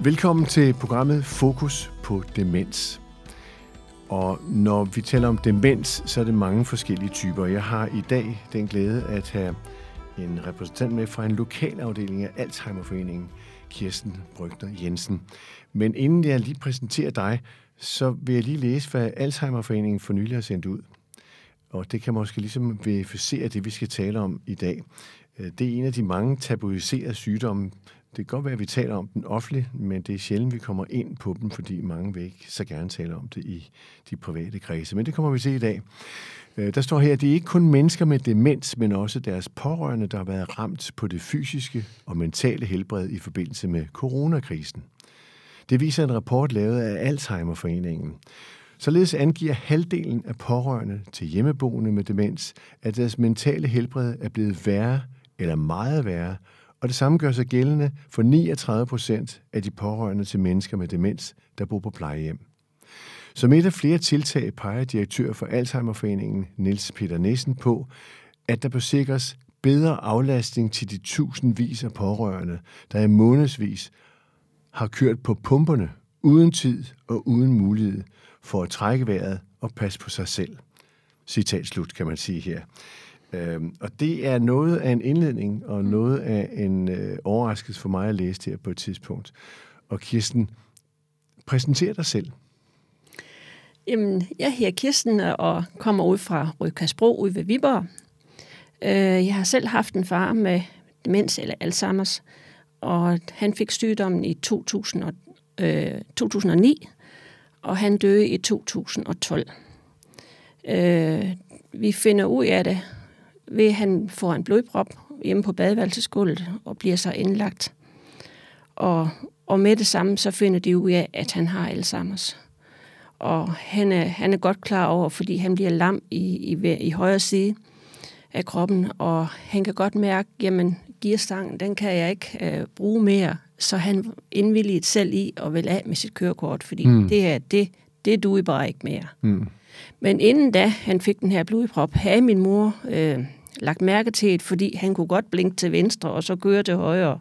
Velkommen til programmet Fokus på demens. Og når vi taler om demens, så er det mange forskellige typer. Jeg har i dag den glæde at have en repræsentant med fra en lokal afdeling af Alzheimerforeningen, Kirsten Brygner Jensen. Men inden jeg lige præsenterer dig, så vil jeg lige læse, hvad Alzheimerforeningen for nylig har sendt ud. Og det kan måske ligesom verificere det, vi skal tale om i dag. Det er en af de mange tabuiserede sygdomme, det kan godt være, at vi taler om den offentligt, men det er sjældent, vi kommer ind på dem, fordi mange vil ikke så gerne tale om det i de private kredse. Men det kommer vi til i dag. Øh, der står her, at det er ikke kun mennesker med demens, men også deres pårørende, der har været ramt på det fysiske og mentale helbred i forbindelse med coronakrisen. Det viser en rapport lavet af Alzheimerforeningen. Således angiver halvdelen af pårørende til hjemmeboende med demens, at deres mentale helbred er blevet værre eller meget værre, og det samme gør sig gældende for 39 procent af de pårørende til mennesker med demens, der bor på plejehjem. Som et af flere tiltag peger direktør for Alzheimerforeningen Niels Peter Nissen på, at der bør sikres bedre aflastning til de tusindvis af pårørende, der i månedsvis har kørt på pumperne uden tid og uden mulighed for at trække vejret og passe på sig selv. Citat slut, kan man sige her. Øhm, og det er noget af en indledning og mm. noget af en øh, overraskelse for mig at læse det her på et tidspunkt. Og Kirsten, præsenter dig selv. Jamen, jeg hedder Kirsten og kommer ud fra Rødkastbro ude ved Viborg. Øh, jeg har selv haft en far med demens eller Alzheimer's, og han fik sygdommen i 2000 og, øh, 2009, og han døde i 2012. Øh, vi finder ud af det ved, at han får en blodprop hjemme på badeværelsesgulvet og bliver så indlagt. Og, og med det samme, så finder de ud af, at han har Alzheimer's. Og han er, han er godt klar over, fordi han bliver lam i, i, i højre side af kroppen, og han kan godt mærke, jamen, gearstangen, den kan jeg ikke øh, bruge mere, så han indvilliger selv i at vil af med sit kørekort, fordi mm. det er det, det duer bare ikke mere. Mm. Men inden da han fik den her blodprop, havde min mor øh, lagt mærke til det, fordi han kunne godt blinke til venstre, og så køre til højre.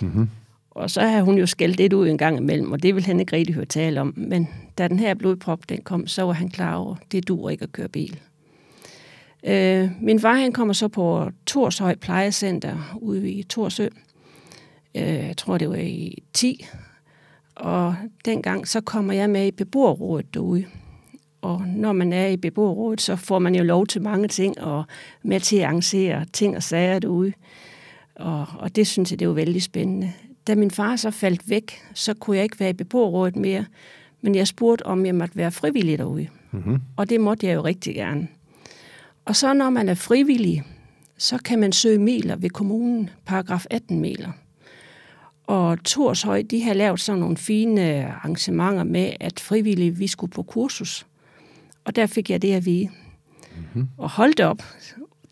Mm-hmm. Og så har hun jo skældt lidt ud en gang imellem, og det vil han ikke rigtig høre tale om. Men da den her blodprop den kom, så var han klar over, det dur ikke at køre bil. Øh, min far han kommer så på Torshøj Plejecenter ude i Torsø. Øh, jeg tror, det var i 10. Og dengang så kommer jeg med i beboerrådet derude og når man er i beboerrådet, så får man jo lov til mange ting, og med til at arrangere ting og sager derude. Og, og det synes jeg, det var vældig spændende. Da min far så faldt væk, så kunne jeg ikke være i beboerrådet mere, men jeg spurgte, om jeg måtte være frivillig derude. Mm-hmm. Og det måtte jeg jo rigtig gerne. Og så når man er frivillig, så kan man søge miler ved kommunen, paragraf 18 miler. Og Torshøj, de har lavet sådan nogle fine arrangementer med, at frivillige, vi skulle på kursus. Og der fik jeg det at vide. Mm-hmm. Og hold det op.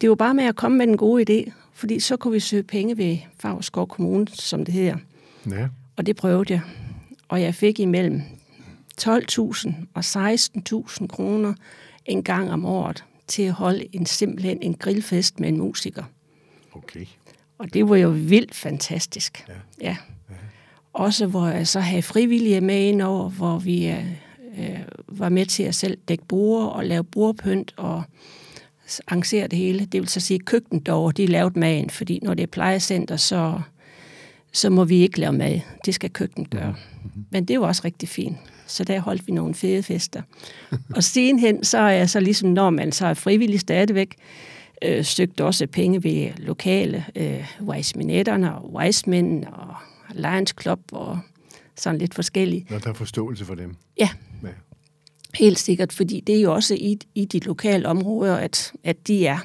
Det var bare med at komme med en god idé, fordi så kunne vi søge penge ved Favrskov Kommune, som det hedder. Ja. Og det prøvede jeg. Og jeg fik imellem 12.000 og 16.000 kroner en gang om året til at holde en simpelthen en grillfest med en musiker. Okay. Og det var jo vildt fantastisk. Ja. ja. ja. Også hvor jeg så havde frivillige med ind over, hvor vi øh, var med til at selv dække bord og lave bordpynt og arrangere det hele. Det vil så sige, at køkkendår, de lavede maden, fordi når det er plejecenter, så, så må vi ikke lave mad. Det skal køkkenet gøre. Mm-hmm. Men det var også rigtig fint. Så der holdt vi nogle fede fester. og sidenhen, så er jeg så ligesom, når man så er frivillig stadigvæk, øh, søgte også penge ved lokale øh, Wise-minetterne og Wise-mænd og Lions Club og sådan lidt forskellige. Når der er forståelse for dem. Ja helt sikkert, fordi det er jo også i, i de lokale områder, at, at de er.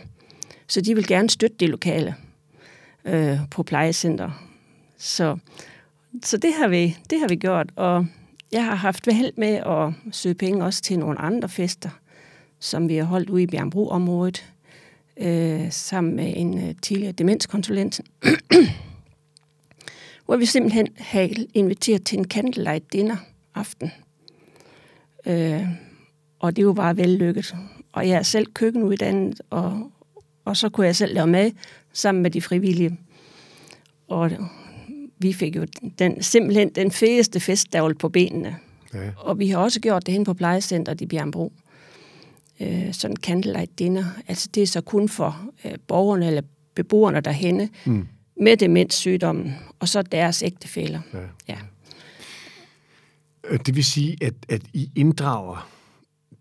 Så de vil gerne støtte det lokale øh, på plejecenter. Så, så det, har vi, det har vi gjort, og jeg har haft held med at søge penge også til nogle andre fester, som vi har holdt ude i Bjernbro-området, øh, sammen med en øh, tidligere demenskonsulent hvor vi simpelthen har inviteret til en candlelight dinner aften. Øh, og det var bare vellykket. Og jeg er selv køkkenuddannet, og, og så kunne jeg selv lave mad sammen med de frivillige. Og vi fik jo den, simpelthen den fedeste feststavl på benene. Ja. Og vi har også gjort det hen på plejecenteret i Bjørnbro. Øh, sådan candlelight dinner. Altså det er så kun for øh, borgerne eller beboerne derhenne mm. med demenssygdommen, og så deres ægtefæller. Ja. ja. Øh, det vil sige, at, at I inddrager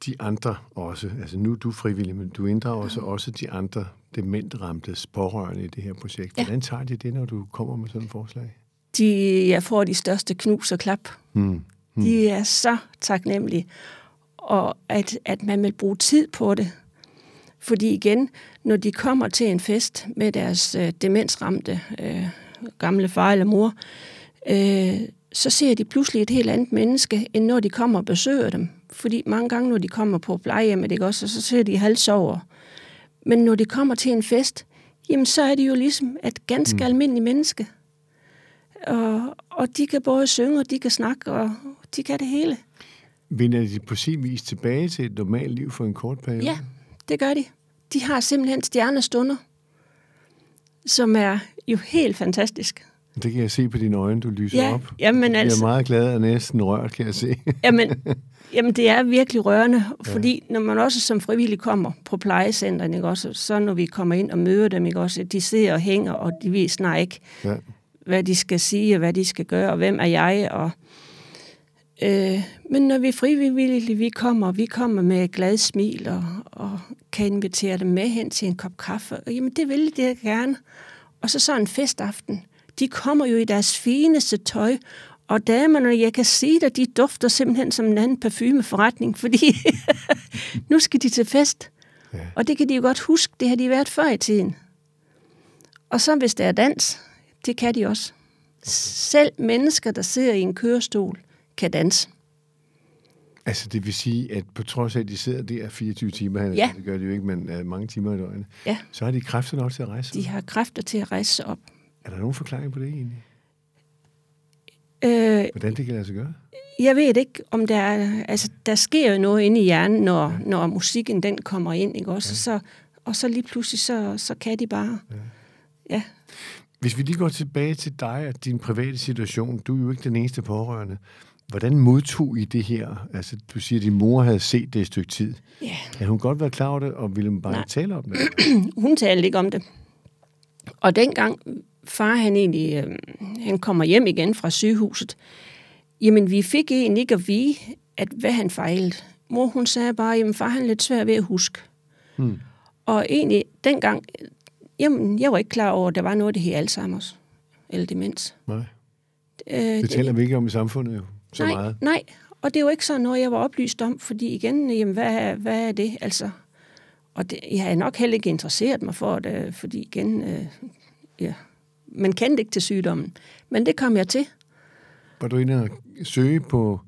de andre også. Altså nu er du frivillig, men du inddrager ja. også, også de andre dementramtes pårørende i det her projekt. Hvordan tager de det, når du kommer med sådan et forslag? De, jeg får de største knus og klap. Mm. Mm. De er så taknemmelige, og at, at man vil bruge tid på det. Fordi igen, når de kommer til en fest med deres øh, demensramte øh, gamle far eller mor, øh, så ser de pludselig et helt andet menneske, end når de kommer og besøger dem. Fordi mange gange, når de kommer på plejehjemmet, ikke også, så ser de halsover. Men når de kommer til en fest, jamen så er de jo ligesom et ganske mm. almindeligt menneske. Og, og de kan både synge, og de kan snakke, og de kan det hele. Vinder de på sin vis tilbage til et normalt liv for en kort periode? Ja, det gør de. De har simpelthen stjernestunder, som er jo helt fantastisk. Det kan jeg se på dine øjne, du lyser ja, op. Jamen, altså, jeg er meget glad og næsten rørt, kan jeg se. jamen, jamen, det er virkelig rørende, fordi ja. når man også som frivillig kommer på plejecenteren, ikke også, så når vi kommer ind og møder dem, ikke også, de ser og hænger, og de ved snart ikke, ja. hvad de skal sige, og hvad de skal gøre, og hvem er jeg, og Øh, men når vi frivillige vi kommer, vi kommer med et glad smil og, og kan invitere dem med hen til en kop kaffe, og jamen det vil de gerne. Og så så en festaften. De kommer jo i deres fineste tøj, og damerne, jeg kan sige at de dufter simpelthen som en anden parfumeforretning, fordi nu skal de til fest. Ja. Og det kan de jo godt huske, det har de været før i tiden. Og så hvis der er dans, det kan de også. Selv mennesker, der sidder i en kørestol, kan danse. Altså det vil sige, at på trods af, at de sidder der 24 timer, ja. det gør de jo ikke, men uh, mange timer i døgnet, ja. så har de kræfter nok til at rejse sig De har kræfter til at rejse sig op. Er der nogen forklaring på det egentlig? Øh, Hvordan det kan lade sig gøre? Jeg ved ikke, om der er... Altså, der sker jo noget inde i hjernen, når, ja. når musikken den kommer ind, ikke også? Ja. Så, og så lige pludselig, så, så kan de bare... Ja. ja. Hvis vi lige går tilbage til dig og din private situation, du er jo ikke den eneste pårørende. Hvordan modtog I det her? Altså, du siger, at din mor havde set det et stykke tid. Ja. Yeah. Havde hun godt været klar over det, og ville hun bare Nej. tale om det? hun talte ikke om det. Og dengang far han egentlig øh, han kommer hjem igen fra sygehuset, jamen vi fik egentlig ikke at vide, at hvad han fejlede. Mor hun sagde bare, jamen far han er lidt svær ved at huske. Hmm. Og egentlig dengang, jamen jeg var ikke klar over, at der var noget, det her Alzheimer's eller demens. Nej. Øh, det taler det, vi ikke om i samfundet jo så nej, meget. Nej, og det er jo ikke sådan noget, jeg var oplyst om, fordi igen, jamen, hvad, hvad er det? Altså, og det, jeg har nok heller ikke interesseret mig for det, fordi igen, øh, ja, man kendte ikke til sygdommen. Men det kom jeg til. Var du inde og søge på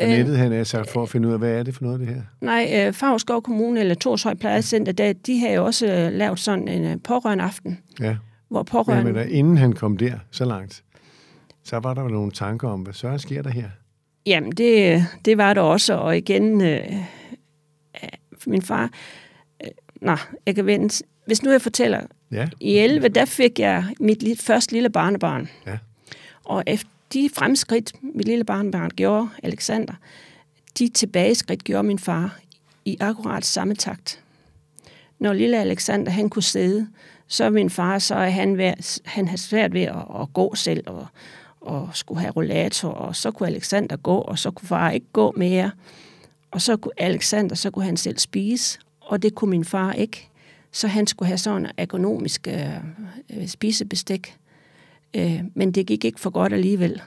øh, nettet, han er sagt, for at finde ud af, hvad er det for noget, det her? Nej, øh, Favrskov Kommune eller Torshøj Plejecenter, der, de har jo også øh, lavet sådan en øh, pårørende aften. Ja. Hvor pårørende... Ja, men der, inden han kom der så langt, så var der jo nogle tanker om, hvad så sker der her? Jamen, det, det var der også, og igen, øh, min far, øh, nå, jeg kan vente, hvis nu jeg fortæller, ja. i 11, der fik jeg mit første lille barnebarn. Ja. Og efter de fremskridt, mit lille barnebarn gjorde, Alexander, de tilbageskridt gjorde min far i akkurat samme takt. Når lille Alexander, han kunne sidde, så min far, så er han, ved, han har svært ved at, at gå selv, og og skulle have rollator, og så kunne Alexander gå, og så kunne far ikke gå mere. Og så kunne Alexander, så kunne han selv spise, og det kunne min far ikke. Så han skulle have sådan en ergonomisk øh, spisebestik. Øh, men det gik ikke for godt alligevel.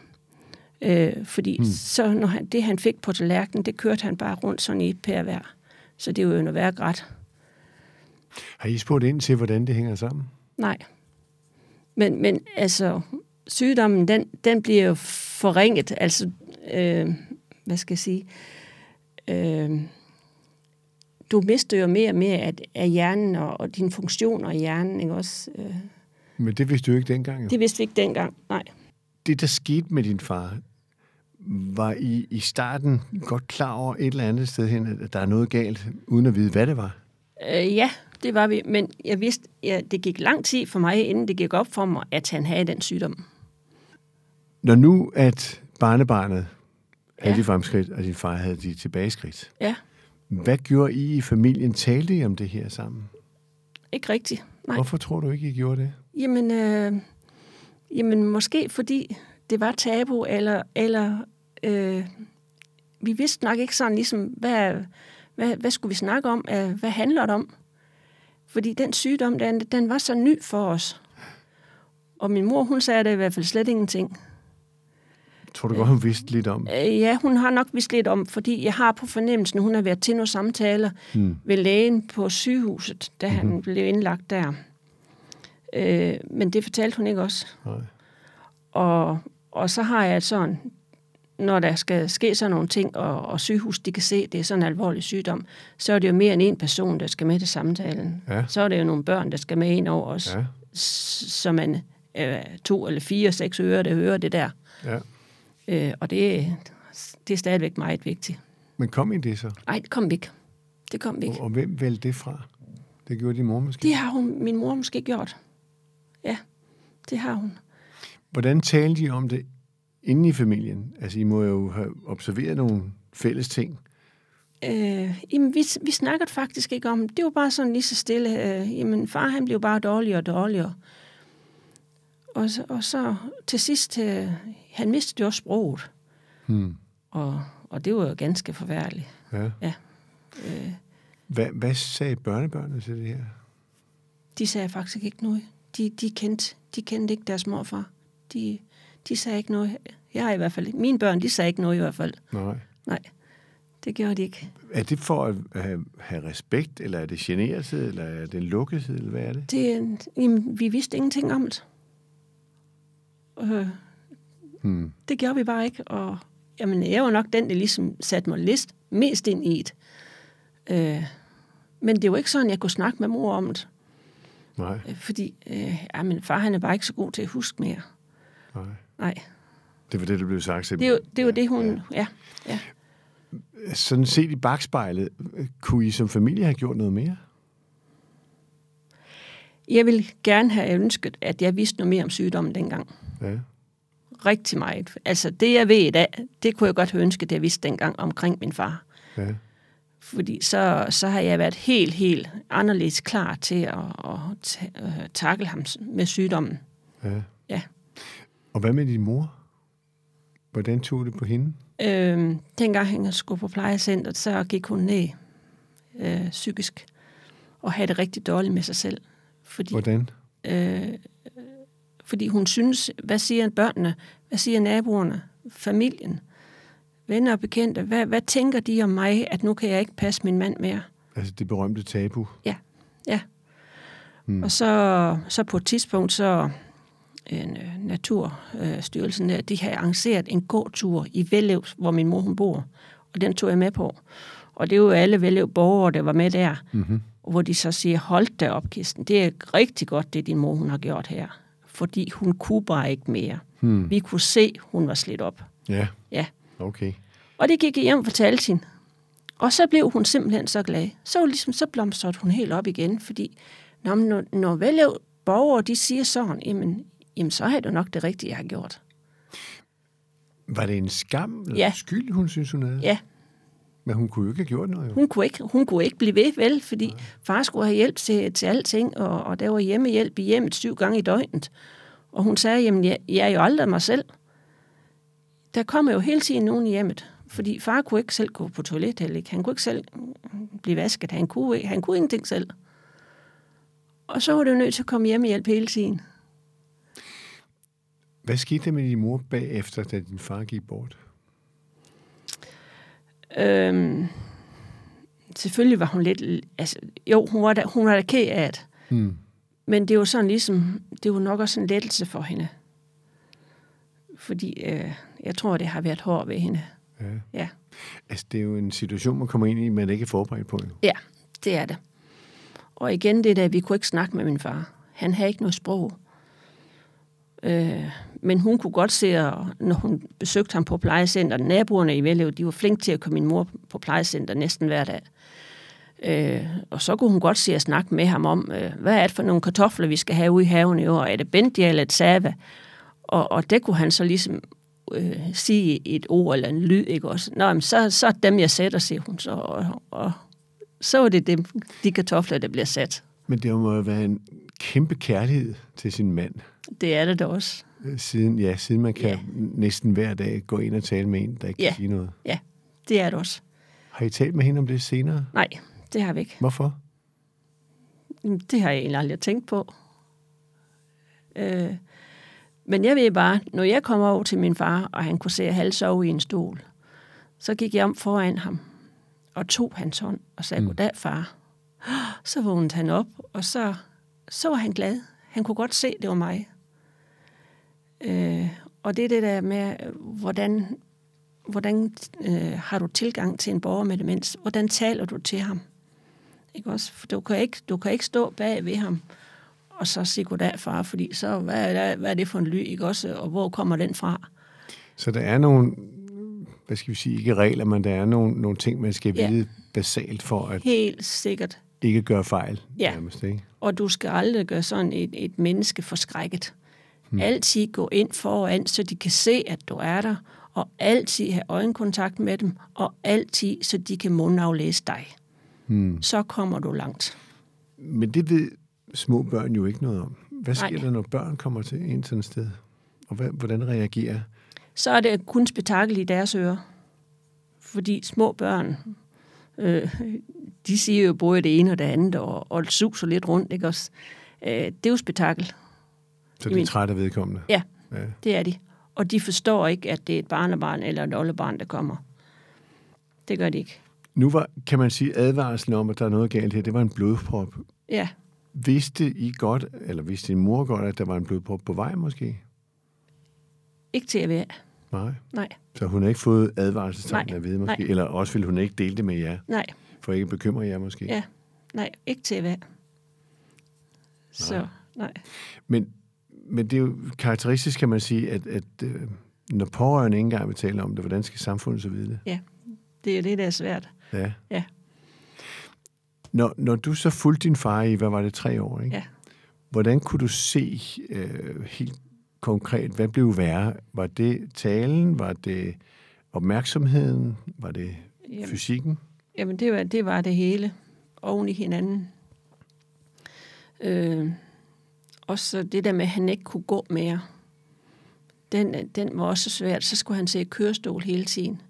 Øh, fordi mm. så når han, det, han fik på tallerkenen, det kørte han bare rundt sådan i et pær hver. Så det var jo noget værd græt. Har I spurgt ind til, hvordan det hænger sammen? Nej. Men, men altså, sygdommen, den, den bliver jo forringet. Altså, øh, hvad skal jeg sige? Øh, du mister jo mere og mere af, af hjernen og, og dine funktioner i hjernen, ikke også? Øh. Men det vidste du ikke dengang, jo? Det vidste vi ikke dengang, nej. Det, der skete med din far, var I i starten godt klar over et eller andet sted hen, at der er noget galt, uden at vide, hvad det var? Øh, ja, det var vi. Men jeg vidste, ja, det gik lang tid for mig, inden det gik op for mig, at han havde den sygdom. Når nu, at barnebarnet havde Ja. de fremskridt, og din far havde de tilbageskridt, Ja, hvad gjorde I i familien? Talte I om det her sammen? ikke rigtigt. Nej. Hvorfor tror du ikke, I gjorde det? Jamen, øh, jamen, måske fordi det var tabu, eller, eller øh, vi vidste nok ikke sådan ligesom, hvad, hvad, hvad skulle vi snakke om? Øh, hvad handler det om? Fordi den sygdom, den, den var så ny for os. Og min mor, hun sagde det i hvert fald slet ingenting. Tror du godt, hun vidste lidt om? Øh, ja, hun har nok vist lidt om, fordi jeg har på fornemmelsen, hun har været til nogle samtaler Hmm. ved lægen på sygehuset, da mm-hmm. han blev indlagt der. Øh, men det fortalte hun ikke også. Nej. Og, og så har jeg sådan, når der skal ske sådan nogle ting, og, og sygehus, de kan se, det er sådan en alvorlig sygdom, så er det jo mere end en person, der skal med til samtalen. Ja. Så er det jo nogle børn, der skal med ind over os, ja. så man øh, to eller fire, seks ører, der hører det der. ja. Øh, og det, det er stadigvæk meget vigtigt. Men kom I det så? Nej, det kom vi ikke. Det kom vi ikke. Og, og hvem valgte det fra? Det gjorde din mor måske? Det har hun, min mor måske gjort. Ja, det har hun. Hvordan talte I om det inde i familien? Altså, I må jo have observeret nogle fælles ting. Øh, jamen, vi, vi snakkede faktisk ikke om det. var bare sådan lige så stille. Øh, jamen, far han blev bare dårligere og dårligere. Og så, og så til sidst, øh, han mistede jo også sproget. Hmm. Og, og det var jo ganske forfærdeligt. Ja. Ja. Øh, Hvad, hvad sagde børnebørnene til det her? de sagde faktisk ikke noget. De, de, kendte, de kendte ikke deres morfar. De, de sagde ikke noget. Jeg i hvert fald. Mine børn, de sagde ikke noget i hvert fald. Nej. Nej, det gjorde de ikke. Er det for at have, have respekt, eller er det generelse, eller er det lukkethed, eller hvad er det? Det, jamen, vi vidste ingenting om det. Øh, Hmm. det gjorde vi bare ikke, og jamen, jeg var nok den, der ligesom satte mig list mest ind i det. Øh, men det var ikke sådan, jeg kunne snakke med mor om det, Nej, øh, fordi øh, ja, min far han er bare ikke så god til at huske mere. nej. Nej, Det var det, der blev sagt til det jo det, er jo det hun... Ja. ja. Sådan set i bagspejlet, øh, kunne I som familie have gjort noget mere? Jeg ville gerne have ønsket, at jeg vidste noget mere om sygdommen dengang. Ja. Rigtig meget. Altså det, jeg ved i dag, det kunne jeg godt have ønsket, at jeg vidste dengang omkring min far. ja. Fordi så, så har jeg været helt, helt anderledes klar til at, at ta- øh, takle ham med sygdommen. ja. Ja. Og hvad med din mor? Hvordan tog det på hende? Øhm, dengang han skulle på plejecentret, så gik hun ned øh, psykisk og havde det rigtig dårligt med sig selv. Fordi, Hvordan? øh, fordi hun synes, hvad siger børnene, hvad siger naboerne, familien, venner og bekendte, hvad, hvad tænker de om mig, at nu kan jeg ikke passe min mand mere? Altså det berømte tabu. Ja, ja. Hmm. Og så, så på et tidspunkt, så en øh, naturstyrelsen, øh, de har arrangeret en gåtur i Vællev, hvor min mor hun bor. Og den tog jeg med på. Og det er jo alle Vællev borgere, der var med der. Mm-hmm. Hvor de så siger, hold da op, Kirsten, det er rigtig godt, det din mor hun har gjort her. Fordi hun kunne bare ikke mere. Hmm. Vi kunne se, hun var slidt op. Ja, Ja. okay. Og det gik jeg hjem og fortalte hende. Og så blev hun simpelthen så glad. Så, ligesom, så blomstrede hun helt op igen, fordi når, når, når Vællev borgere de siger sådan, jamen, jamen så er det nok det rigtige, jeg har gjort. Var det en skam eller Ja. skyld, hun synes, hun havde? Ja, Men hun kunne jo ikke have gjort noget, jo. hun kunne ikke, hun kunne ikke blive ved, vel, fordi Nej. far skulle have hjælp til, til alting, og, og der var hjemmehjælp i hjemmet syv gange i døgnet. Og hun sagde, jamen, jeg, jeg er jo aldrig mig selv. Der kommer jo hele tiden nogen i hjemmet, fordi far kunne ikke selv gå på toilet, heller ikke. Han kunne ikke selv blive vasket, han kunne, ikke, han kunne ingenting selv. Og så var det jo nødt til at komme hjemmehjælp hele tiden. Hvad skete der med din mor bagefter, da din far gik bort? Øhm, selvfølgelig var hun lidt... Altså, jo, hun var da, hun var da ked af det. Hmm. Men det var sådan ligesom... Det var nok også en lettelse for hende. Fordi øh, jeg tror, det har været hårdt ved hende. Ja. Ja. Altså, det er jo en situation, man kommer ind i, man ikke er forberedt på. Jo. Ja, det er det. Og igen det der, vi kunne ikke snakke med min far. Han havde ikke noget sprog. Øh, men hun kunne godt se, at når hun besøgte ham på plejecenter, naboerne i Vellev, de var flinke til at komme min mor på plejecenter næsten hver dag. Øh, og så kunne hun godt se at snakke med ham om, øh, hvad er det for nogle kartofler, vi skal have ude i haven i år? Er det bendia eller et sava? Og, og det kunne han så ligesom øh, sige et ord eller en lyd, ikke også? Nå, men så, så er dem, jeg sætter, siger hun så. Og, og så er det dem, de kartofler, der bliver sat. Men det må jo være en kæmpe kærlighed til sin mand. Det er det da også. Øh, Siden, ja, siden man kan Ja. næsten hver dag gå ind og tale med en, der ikke Ja. kan sige noget. Ja, det er det også. Har I talt med hende om det senere? Nej, det har vi ikke. Hvorfor? Det har jeg egentlig aldrig tænkt på. Øh, men jeg ved bare, når jeg kom over til min far, og han kunne se, at han sove i en stol, så gik jeg om foran ham og tog hans hånd og sagde, Mm. goddag far. Så vågnede han op, og så, så var han glad. Han kunne godt se, det var mig. Øh, og det er det der med, hvordan, hvordan øh, har du tilgang til en borger med demens? Hvordan taler du til ham? Ikke også? For du kan ikke, du kan ikke stå bag ved ham og så sige goddag, far, fordi så, hvad er, det, hvad er det for en ly, ikke også? Og hvor kommer den fra? Så der er nogle, hvad skal vi sige, ikke regler, men der er nogle, nogle ting, man skal Ja. vide basalt for at Helt sikkert. ikke gøre fejl. Ja. Nærmest, ikke? Og du skal aldrig gøre sådan et, et menneske forskrækket. Hmm. Altid gå ind foran, så de kan se, at du er der, og altid have øjenkontakt med dem, og altid, så de kan mundaflæse dig. Hmm. Så kommer du langt. Men det ved små børn jo ikke noget om. Hvad sker Nej. der, når børn kommer til en sådan sted? Og hvad, hvordan reagerer? så er det kun spektakel i deres ører. Fordi små børn, øh, de siger jo både det ene og det andet, og, og suser lidt rundt, ikke også? Øh, det er jo spektakel. Så de er trætte af vedkommende? Ja, ja. det er de. Og de forstår ikke, at det er et barnebarn eller et oldebarn, der kommer. Det gør de ikke. Nu var, kan man sige, advarslen om, at der er noget galt her, det var en blodprop. Ja, Vidste I godt, eller vidste din mor godt, at der var en blodprop på vej måske? ikke til at være. Nej. Nej, Så hun har ikke fået advarselstegn at vide måske? nej. Eller også ville hun ikke dele det med jer, nej, for ikke bekymre jer måske? ja, nej, ikke til at være. Så, nej. Men, men det er jo karakteristisk, kan man sige, at, at øh, når pårørende ikke engang vil tale om det, hvordan skal samfundet så vide det? Ja, det er det, der er svært. Ja. Ja. Når, når du så fulgte din far i, hvad var det, tre år, ikke? Ja. Hvordan kunne du se øh, helt konkret, hvad blev værre? Var det talen? Var det opmærksomheden? Var det Jamen, fysikken? Jamen, det var, det var det hele oven i hinanden. Øh, også det der med, at han ikke kunne gå mere. Den, den var også svært. Så skulle han se kørestol hele tiden.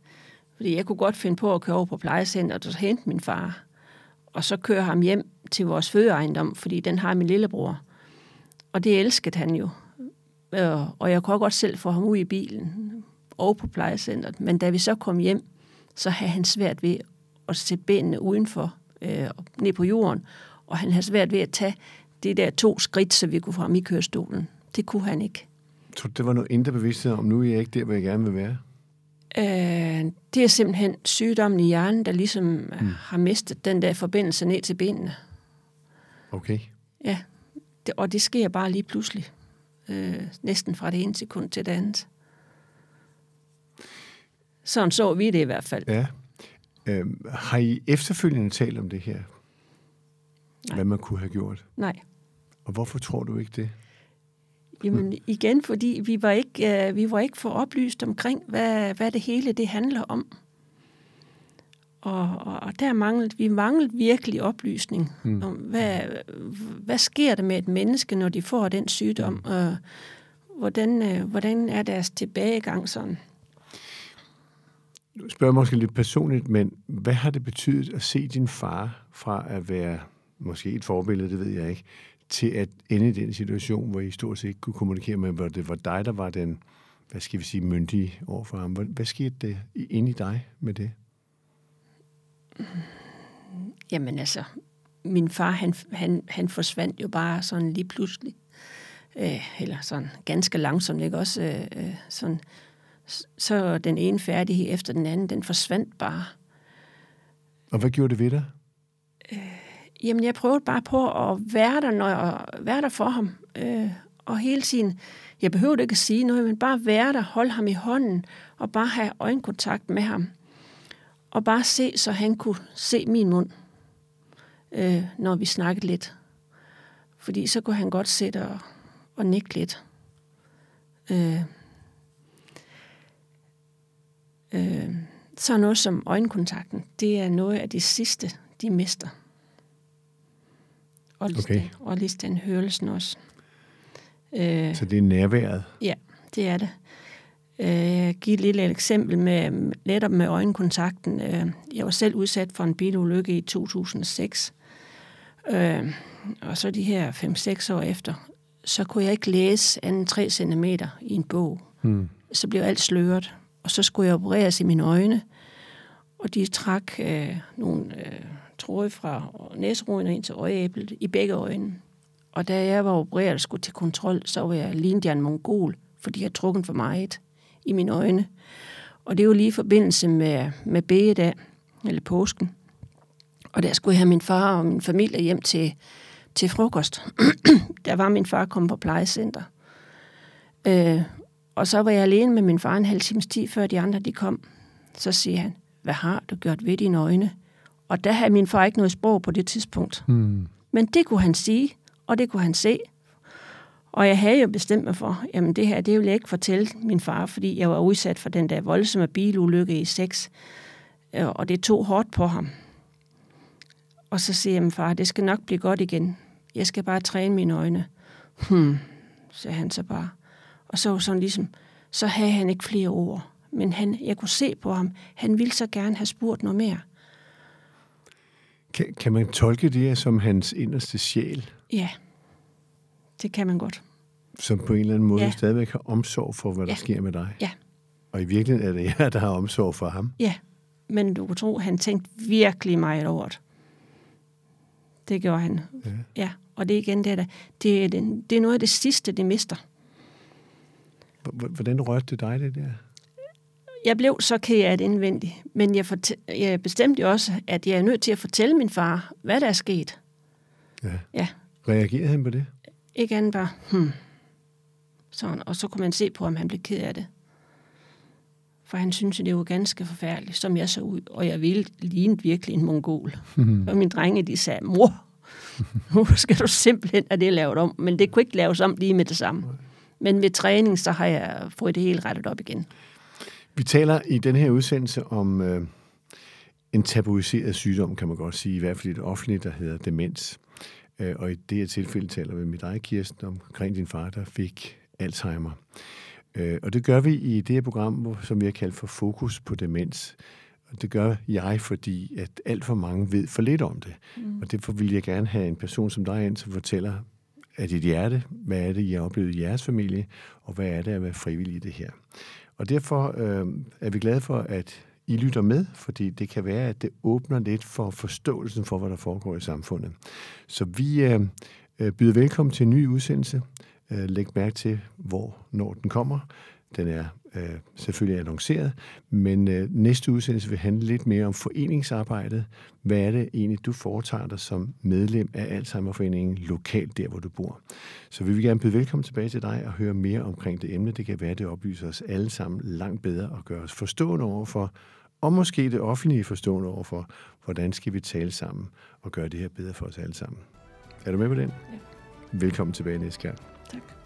Fordi jeg kunne godt finde på at køre over på plejecenteret og så hente min far. Og så køre ham hjem til vores fødeejendom, fordi den har min lillebror. Og det elskede han jo. Øh, og jeg kunne godt selv få ham ud i bilen og på plejecenteret. Men da vi så kom hjem, så havde han svært ved at sætte benene udenfor, øh, ned på jorden. Og han havde svært ved at tage de der to skridt, så vi kunne ham i kørestolen. Det kunne han ikke. Du, det var noget indre bevidsthed om, nu er jeg ikke der, hvor jeg gerne vil være? Øh, det er simpelthen sygdommen i hjernen, der ligesom mm. har mistet den der forbindelse ned til benene. Okay. Ja, det, og det sker bare lige pludselig. Øh, næsten fra det ene sekund til det andet. Sådan så vi det i hvert fald. Ja. Øhm, har I efterfølgende talt om det her? Nej. Hvad man kunne have gjort? Nej. Og hvorfor tror du ikke det? Jamen igen, fordi vi var ikke, øh, vi var ikke for oplyst omkring, hvad, hvad det hele det handler om. Og, og, og der manglede, vi manglede virkelig oplysning mm. om, hvad, hvad sker der med et menneske, når de får den sygdom, og hvordan, øh, hvordan er deres tilbagegang sådan. Nu spørger jeg måske lidt personligt, men hvad har det betydet at se din far fra at være måske et forbillede, det ved jeg ikke, til at ende i den situation, hvor I stort set ikke kunne kommunikere med, hvor det var dig, der var den, hvad skal vi sige, myndige over for ham. Hvad, skete det inde i dig med det? Jamen altså, min far, han, han, han forsvandt jo bare sådan lige pludselig. Øh, eller sådan ganske langsomt, ikke også? Øh, øh, sådan, så den ene færdighed efter den anden, den forsvandt bare. Og hvad gjorde det ved dig? Jamen, jeg prøvede bare på at være der, når jeg, være der for ham. Øh, og hele tiden, jeg behøvede ikke at sige noget, men bare være der, holde ham i hånden, og bare have øjenkontakt med ham. Og bare se, så han kunne se min mund, øh, når vi snakkede lidt. Fordi så kunne han godt sætte og, og nikke lidt. Øh, øh, så noget som øjenkontakten, det er noget af det sidste, de mister. Og lige, Okay. den, og hørelsen også. Øh, Så det er nærværet. Ja, det er det. Øh, Jeg giver et lille eksempel med netop med øjenkontakten. Øh, Jeg var selv udsat for en bilulykke i 2006. Øh, Og så de her 5-6 år efter, så kunne jeg ikke læse anden 3 cm i en bog. Hmm. Så blev alt sløret, og så skulle jeg opereres i mine øjne. Og de trak øh, nogle øh, tråde fra næseroden og ind til øjeæblet i begge øjne. Og da jeg var opereret og skulle til kontrol, så var jeg lignende en mongol, fordi jeg trukken trukket for meget i mine øjne. Og det var lige i forbindelse med, med bededag, eller påsken. Og der skulle jeg have min far og min familie hjem til, til frokost. der var min far kommet på plejecenter. Øh, og så var jeg alene med min far en halv times tid, før de andre de kom. Så siger han, hvad har du gjort ved dine øjne? Og der havde min far ikke noget sprog på det tidspunkt. Hmm. Men det kunne han sige, og det kunne han se. Og jeg havde jo bestemt mig for, jamen det her, det vil jeg ikke fortælle min far, fordi jeg var udsat for den der voldsomme bilulykke i 6. Og det tog hårdt på ham. Og så siger jeg, min far, det skal nok blive godt igen. Jeg skal bare træne mine øjne. Hmm, sagde han så bare. Og så sådan ligesom, så havde han ikke flere ord. Men han, jeg kunne se på ham, han ville så gerne have spurgt noget mere. Kan, kan man tolke det her som hans inderste sjæl, Ja, det kan man godt. som på en eller anden måde Ja. stadigvæk har omsorg for, hvad der Ja. sker med dig? Ja. Og i virkeligheden er det jer, der har omsorg for ham. Ja, men du kunne tro, han tænkte virkelig meget over det. Det gjorde han. Ja. Ja, og det er igen det der. Det er, den, det er noget af det sidste, det mister. Hvordan rørte det dig, det der? Jeg blev så ked af det indvendigt, men jeg, fortæ- jeg bestemte også, at jeg er nødt til at fortælle min far, hvad der er sket. Ja. Ja, Reagerede han på det? ikke andet bare, hmm. Sådan, og så kunne man se på, om han blev ked af det. For han synes, at det var ganske forfærdeligt, som jeg så ud. Og jeg ville lignede virkelig en mongol. og mine drenge, de sagde, mor, nu skal du simpelthen have det lavet om. Men det kunne ikke laves om lige med det samme. Men med træning, så har jeg fået det hele rettet op igen. Vi taler i den her udsendelse om øh, en tabuiseret sygdom, kan man godt sige, i hvert fald i det offentlige, der hedder demens. Øh, og i det her tilfælde taler vi med dig, Kirsten, omkring din far, der fik Alzheimer. Øh, og det gør vi i det her program, som vi har kaldt for Fokus på demens. Og det gør jeg, fordi at alt for mange ved for lidt om det. Mm. Og derfor vil jeg gerne have en person som dig ind, som fortæller af dit hjerte, hvad er det, I har oplevet i jeres familie, og hvad er det at være frivillig i det her. Og derfor øh, er vi glade for, at I lytter med, fordi det kan være, at det åbner lidt for forståelsen for, hvad der foregår i samfundet. Så vi øh, øh byder velkommen til en ny udsendelse. Øh, læg mærke til, hvor når den kommer. Den er øh, selvfølgelig annonceret, men øh, næste udsendelse vil handle lidt mere om foreningsarbejdet. Hvad er det egentlig, du foretager dig som medlem af Alzheimerforeningen lokalt der, hvor du bor? Så vi vil gerne byde velkommen tilbage til dig og høre mere omkring det emne. Det kan være, det oplyser os alle sammen langt bedre og gør os forstående overfor, og måske det offentlige forstående overfor, hvordan skal vi tale sammen og gøre det her bedre for os alle sammen. Er du med på den? Ja. Velkommen tilbage næste gang. Tak.